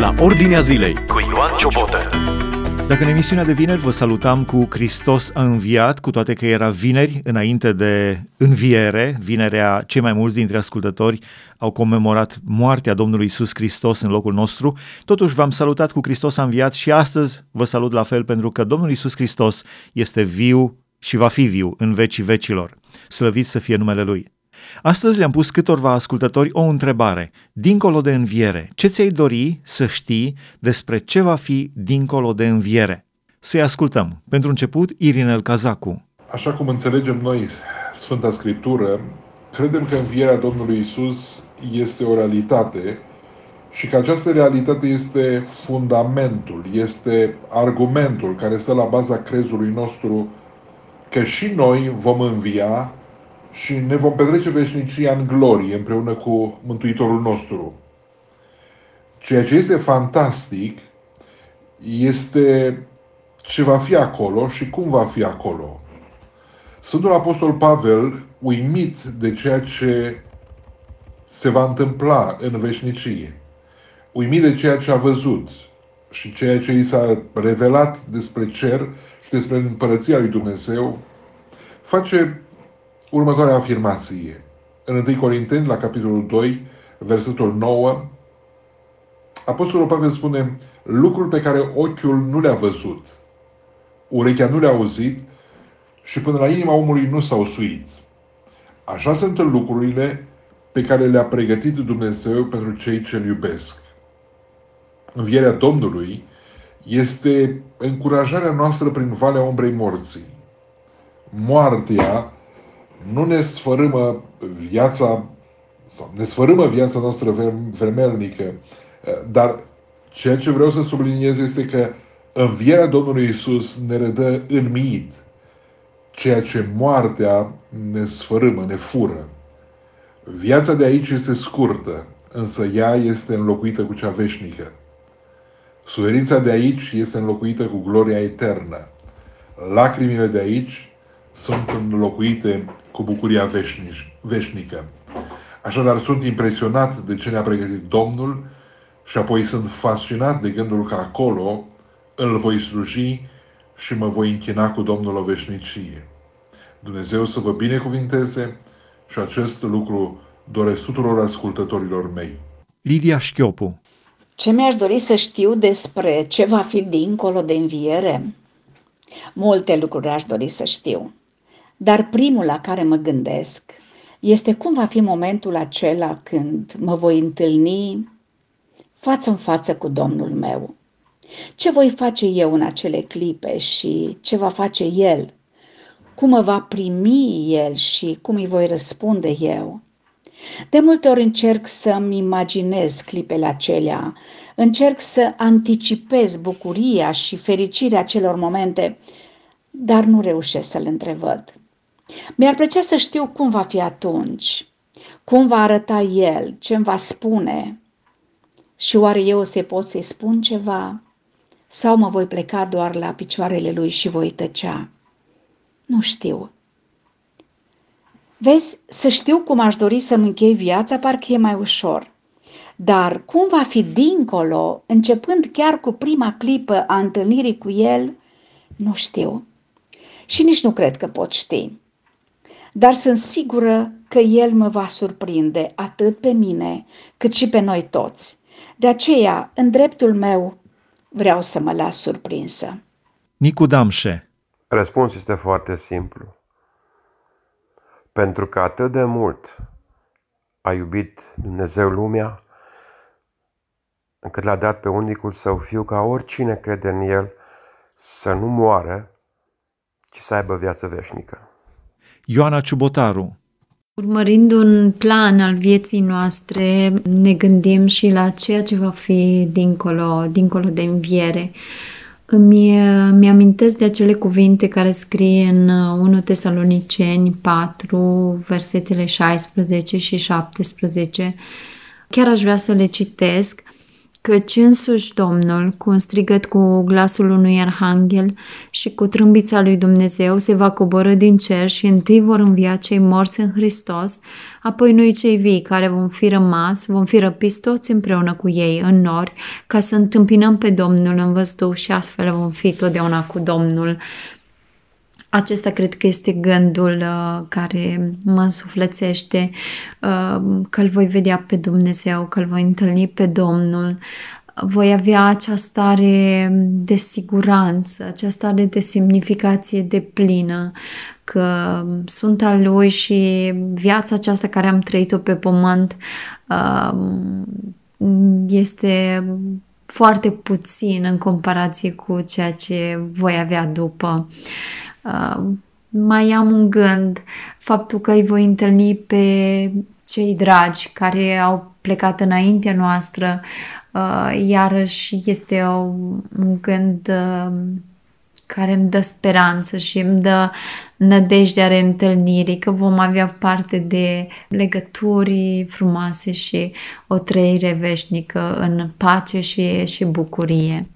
la Ordinea Zilei cu Ioan Ciobotă. Dacă în emisiunea de vineri vă salutam cu Hristos a înviat, cu toate că era vineri înainte de înviere, vinerea cei mai mulți dintre ascultători au comemorat moartea Domnului Isus Hristos în locul nostru, totuși v-am salutat cu Hristos a înviat și astăzi vă salut la fel pentru că Domnul Isus Hristos este viu și va fi viu în vecii vecilor. Slăvit să fie numele Lui! Astăzi le-am pus câtorva ascultători o întrebare. Dincolo de înviere, ce ți-ai dori să știi despre ce va fi dincolo de înviere? Să-i ascultăm. Pentru început, Irinel Cazacu. Așa cum înțelegem noi Sfânta Scriptură, credem că învierea Domnului Isus este o realitate și că această realitate este fundamentul, este argumentul care stă la baza crezului nostru că și noi vom învia și ne vom petrece veșnicia în glorie împreună cu Mântuitorul nostru. Ceea ce este fantastic este ce va fi acolo și cum va fi acolo. Sfântul Apostol Pavel, uimit de ceea ce se va întâmpla în veșnicie, uimit de ceea ce a văzut și ceea ce i s-a revelat despre cer și despre împărăția lui Dumnezeu, face următoarea afirmație. În 1 Corinteni, la capitolul 2, versetul 9, Apostolul Pavel spune lucruri pe care ochiul nu le-a văzut, urechea nu le-a auzit și până la inima omului nu s-au suit. Așa sunt lucrurile pe care le-a pregătit Dumnezeu pentru cei ce îl iubesc. Învierea Domnului este încurajarea noastră prin valea umbrei morții. Moartea nu ne sfărâmă viața sau ne sfărâmă viața noastră vermelnică, dar ceea ce vreau să subliniez este că învierea Domnului Isus ne redă înmiit ceea ce moartea ne sfărâmă, ne fură. Viața de aici este scurtă, însă ea este înlocuită cu cea veșnică. Suferința de aici este înlocuită cu gloria eternă. Lacrimile de aici sunt înlocuite cu bucuria veșnică. Așadar, sunt impresionat de ce ne-a pregătit Domnul și apoi sunt fascinat de gândul că acolo îl voi sluji și mă voi închina cu Domnul o veșnicie. Dumnezeu să vă binecuvinteze și acest lucru doresc tuturor ascultătorilor mei. Lidia Șchiopu Ce mi-aș dori să știu despre ce va fi dincolo de înviere? Multe lucruri aș dori să știu. Dar primul la care mă gândesc este cum va fi momentul acela când mă voi întâlni față în față cu Domnul meu. Ce voi face eu în acele clipe și ce va face El? Cum mă va primi El și cum îi voi răspunde eu? De multe ori încerc să-mi imaginez clipele acelea, încerc să anticipez bucuria și fericirea acelor momente, dar nu reușesc să le întrevăd. Mi-ar plăcea să știu cum va fi atunci, cum va arăta el, ce îmi va spune. Și oare eu se pot să-i spun ceva? Sau mă voi pleca doar la picioarele lui și voi tăcea? Nu știu. Vezi, să știu cum aș dori să-mi închei viața, parcă e mai ușor. Dar cum va fi dincolo, începând chiar cu prima clipă a întâlnirii cu el, nu știu. Și nici nu cred că pot ști dar sunt sigură că El mă va surprinde atât pe mine cât și pe noi toți. De aceea, în dreptul meu, vreau să mă las surprinsă. Nicu Damșe Răspunsul este foarte simplu. Pentru că atât de mult a iubit Dumnezeu lumea, încât l-a dat pe unicul său fiu ca oricine crede în el să nu moară, ci să aibă viață veșnică. Ioana Ciubotaru Urmărind un plan al vieții noastre, ne gândim și la ceea ce va fi dincolo, dincolo de înviere. Îmi, mi-amintesc de acele cuvinte care scrie în 1 Tesaloniceni 4, versetele 16 și 17. Chiar aș vrea să le citesc Căci însuși Domnul, cu un strigăt cu glasul unui arhanghel și cu trâmbița lui Dumnezeu, se va coborâ din cer și întâi vor învia cei morți în Hristos, apoi noi cei vii care vom fi rămas, vom fi răpiți toți împreună cu ei în nori, ca să întâmpinăm pe Domnul în văzduh și astfel vom fi totdeauna cu Domnul. Acesta cred că este gândul uh, care mă însuflețește, uh, că îl voi vedea pe Dumnezeu, că îl voi întâlni pe Domnul, voi avea acea stare de siguranță, acea stare de semnificație de plină, că sunt al Lui și viața aceasta care am trăit-o pe pământ uh, este foarte puțin în comparație cu ceea ce voi avea după. Uh, mai am un gând, faptul că îi voi întâlni pe cei dragi care au plecat înaintea noastră, uh, iarăși este o, un gând uh, care îmi dă speranță și îmi dă nădejdea reîntâlnirii, că vom avea parte de legături frumoase și o trăire veșnică în pace și, și bucurie.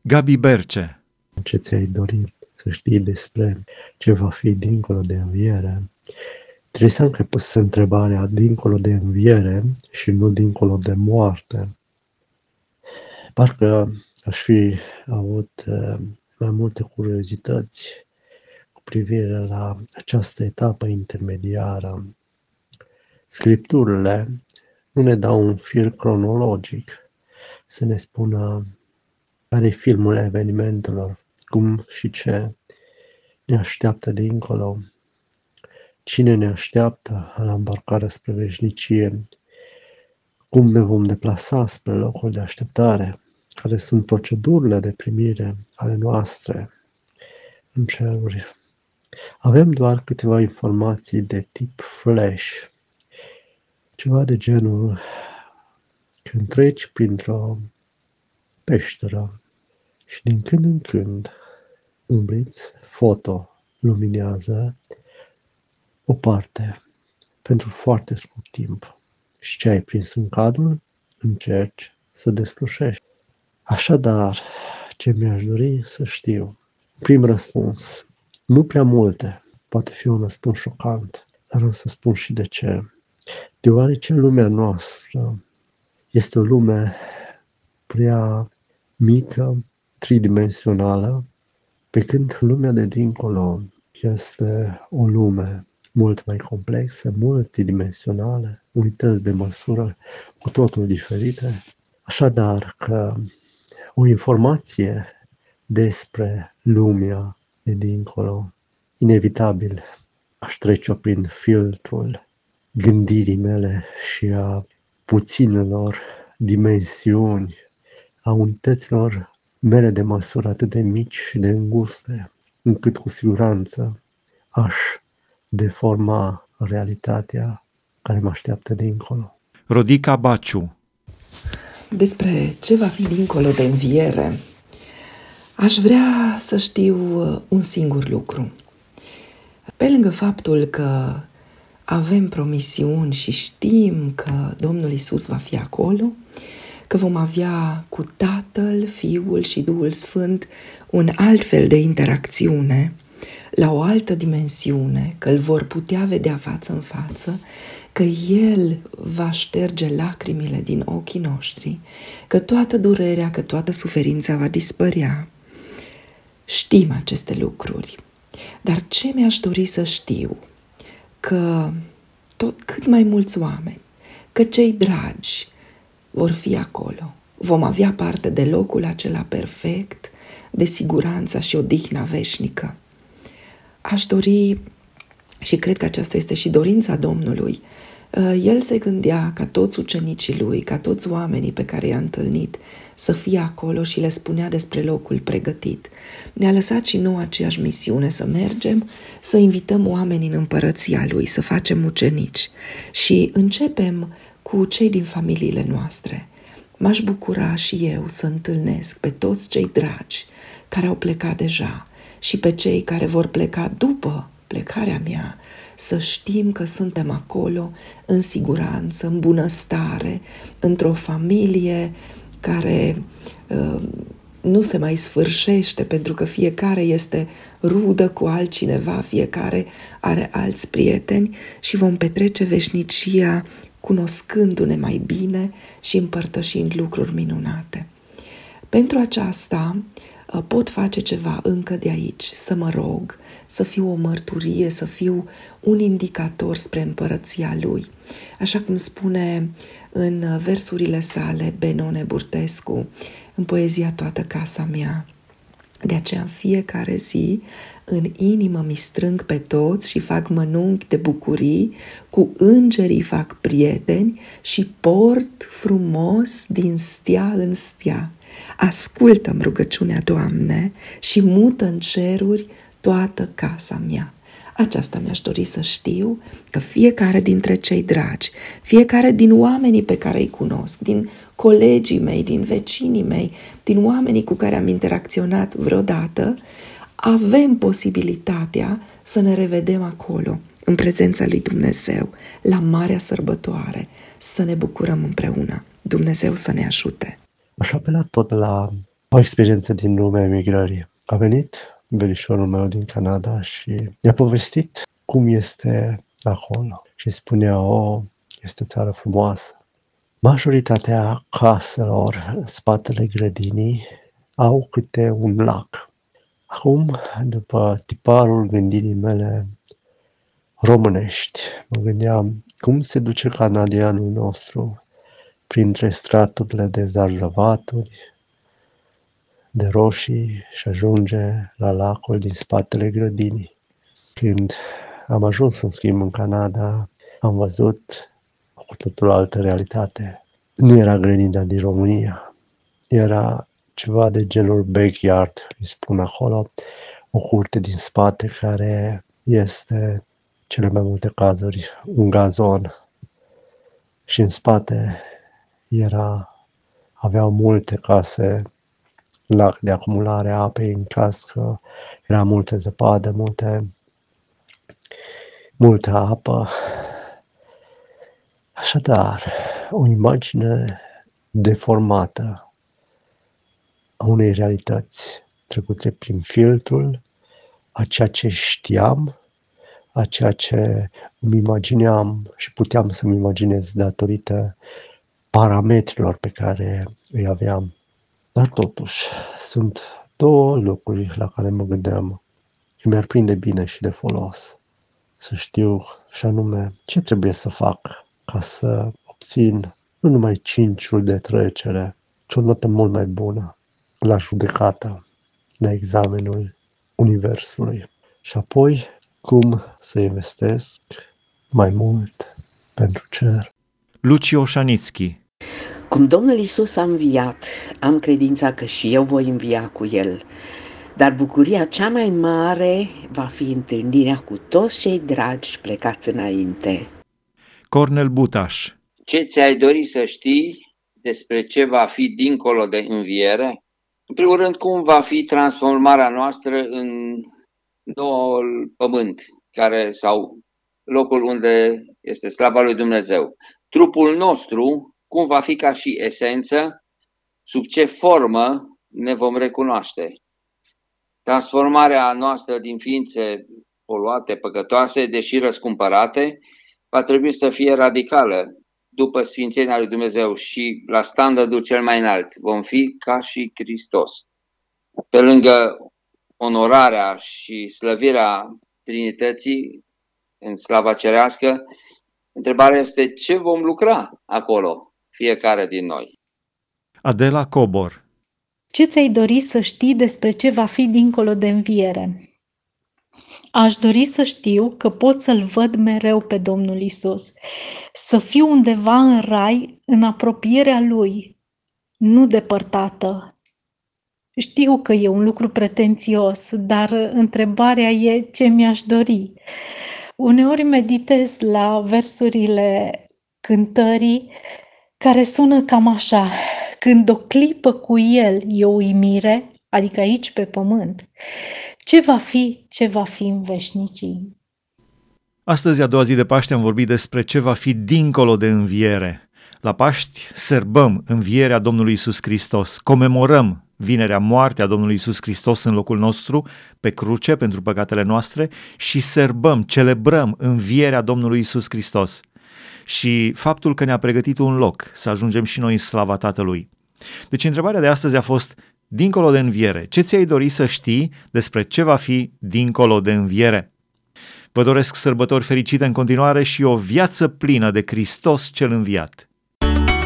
Gabi Berce Ce ți-ai dorit să știi despre ce va fi dincolo de înviere, trebuie să ai pus întrebarea dincolo de înviere și nu dincolo de moarte. Parcă aș fi avut uh, mai multe curiozități cu privire la această etapă intermediară. Scripturile nu ne dau un fir cronologic să ne spună care e filmul evenimentelor cum și ce ne așteaptă dincolo, cine ne așteaptă la îmbarcarea spre veșnicie, cum ne vom deplasa spre locul de așteptare, care sunt procedurile de primire ale noastre în ceruri. Avem doar câteva informații de tip flash, ceva de genul când treci printr-o peșteră și din când în când un blitz foto luminează o parte pentru foarte scurt timp și ce ai prins în cadrul încerci să deslușești. Așadar, ce mi-aș dori să știu? Prim răspuns, nu prea multe, poate fi un răspuns șocant, dar o să spun și de ce. Deoarece lumea noastră este o lume prea mică, tridimensională, pe când lumea de dincolo este o lume mult mai complexă, multidimensională, unități de măsură cu totul diferite. Așadar că o informație despre lumea de dincolo, inevitabil aș trece-o prin filtrul gândirii mele și a puținelor dimensiuni, a unităților mele de măsură atât de mici și de înguste, încât cu siguranță aș deforma realitatea care mă așteaptă dincolo. Rodica Baciu Despre ce va fi dincolo de înviere, aș vrea să știu uh, un singur lucru. Pe lângă faptul că avem promisiuni și știm că Domnul Isus va fi acolo, că vom avea cu Tatăl, Fiul și Duhul Sfânt un alt fel de interacțiune, la o altă dimensiune, că îl vor putea vedea față în față, că El va șterge lacrimile din ochii noștri, că toată durerea, că toată suferința va dispărea. Știm aceste lucruri, dar ce mi-aș dori să știu? Că tot cât mai mulți oameni, că cei dragi, vor fi acolo. Vom avea parte de locul acela perfect, de siguranța și odihna veșnică. Aș dori, și cred că aceasta este și dorința Domnului, uh, el se gândea ca toți ucenicii lui, ca toți oamenii pe care i-a întâlnit, să fie acolo și le spunea despre locul pregătit. Ne-a lăsat și nouă aceeași misiune să mergem, să invităm oamenii în împărăția lui, să facem ucenici. Și începem cu cei din familiile noastre. M-aș bucura și eu să întâlnesc pe toți cei dragi care au plecat deja și pe cei care vor pleca după plecarea mea, să știm că suntem acolo în siguranță, în bunăstare, într-o familie care uh, nu se mai sfârșește pentru că fiecare este rudă cu altcineva, fiecare are alți prieteni și vom petrece veșnicia cunoscându-ne mai bine și împărtășind lucruri minunate. Pentru aceasta uh, pot face ceva încă de aici, să mă rog, să fiu o mărturie, să fiu un indicator spre împărăția Lui. Așa cum spune în versurile sale Benone Burtescu, în poezia Toată casa mea. De aceea în fiecare zi în inimă mi strâng pe toți și fac mănunchi de bucurii, cu îngerii fac prieteni și port frumos din stea în stea. Ascultă-mi rugăciunea, Doamne, și mută în ceruri toată casa mea. Aceasta mi-aș dori să știu că fiecare dintre cei dragi, fiecare din oamenii pe care îi cunosc, din colegii mei, din vecinii mei, din oamenii cu care am interacționat vreodată, avem posibilitatea să ne revedem acolo, în prezența lui Dumnezeu, la marea sărbătoare, să ne bucurăm împreună. Dumnezeu să ne ajute. Aș apela tot la o experiență din lumea emigrării. A venit verișorul meu din Canada și mi-a povestit cum este acolo. Și spunea, o, este o țară frumoasă. Majoritatea caselor în spatele grădinii au câte un lac. Acum, după tiparul gândirii mele românești, mă gândeam cum se duce canadianul nostru printre straturile de zarzăvaturi, de roșii și ajunge la lacul din spatele grădinii. Când am ajuns, în schimb, în Canada, am văzut cu totul altă realitate. Nu era grădina din România, era ceva de genul backyard, îi spun acolo, o curte din spate care este cele mai multe cazuri un gazon și în spate era, aveau multe case lac de acumulare a apei în caz că era multe zăpadă, multe, multă apă. Așadar, o imagine deformată a unei realități trecute prin filtrul a ceea ce știam, a ceea ce îmi imagineam și puteam să-mi imaginez datorită parametrilor pe care îi aveam. Dar totuși, sunt două lucruri la care mă gândeam că mi-ar prinde bine și de folos. Să știu și anume ce trebuie să fac ca să obțin nu numai cinciul de trecere, ci o notă mult mai bună la judecată, la examenul Universului. Și apoi, cum să investesc mai mult pentru cer. Lucio Șanițchi cum Domnul Isus a înviat, am credința că și eu voi învia cu El. Dar bucuria cea mai mare va fi întâlnirea cu toți cei dragi plecați înainte. Cornel Butaș Ce ți-ai dori să știi despre ce va fi dincolo de înviere? În primul rând, cum va fi transformarea noastră în noul pământ, care sau locul unde este slava lui Dumnezeu. Trupul nostru cum va fi ca și esență, sub ce formă ne vom recunoaște. Transformarea noastră din ființe poluate, păcătoase, deși răscumpărate, va trebui să fie radicală după Sfințenia lui Dumnezeu și la standardul cel mai înalt. Vom fi ca și Hristos. Pe lângă onorarea și slăvirea Trinității în slava cerească, întrebarea este ce vom lucra acolo, fiecare din noi. Adela Cobor Ce ți-ai dori să știi despre ce va fi dincolo de înviere? Aș dori să știu că pot să-L văd mereu pe Domnul Isus, să fiu undeva în rai, în apropierea Lui, nu depărtată. Știu că e un lucru pretențios, dar întrebarea e ce mi-aș dori. Uneori meditez la versurile cântării care sună cam așa. Când o clipă cu el e o uimire, adică aici pe pământ, ce va fi, ce va fi în veșnicii? Astăzi, a doua zi de Paște, am vorbit despre ce va fi dincolo de înviere. La Paști sărbăm învierea Domnului Isus Hristos, comemorăm vinerea, moartea Domnului Isus Hristos în locul nostru pe cruce pentru păcatele noastre și sărbăm, celebrăm învierea Domnului Isus Hristos și faptul că ne-a pregătit un loc să ajungem și noi în slava Tatălui. Deci întrebarea de astăzi a fost, dincolo de înviere, ce ți-ai dori să știi despre ce va fi dincolo de înviere? Vă doresc sărbători fericite în continuare și o viață plină de Hristos cel înviat.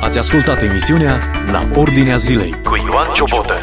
Ați ascultat emisiunea La Ordinea Zilei cu Ioan Ciobotă.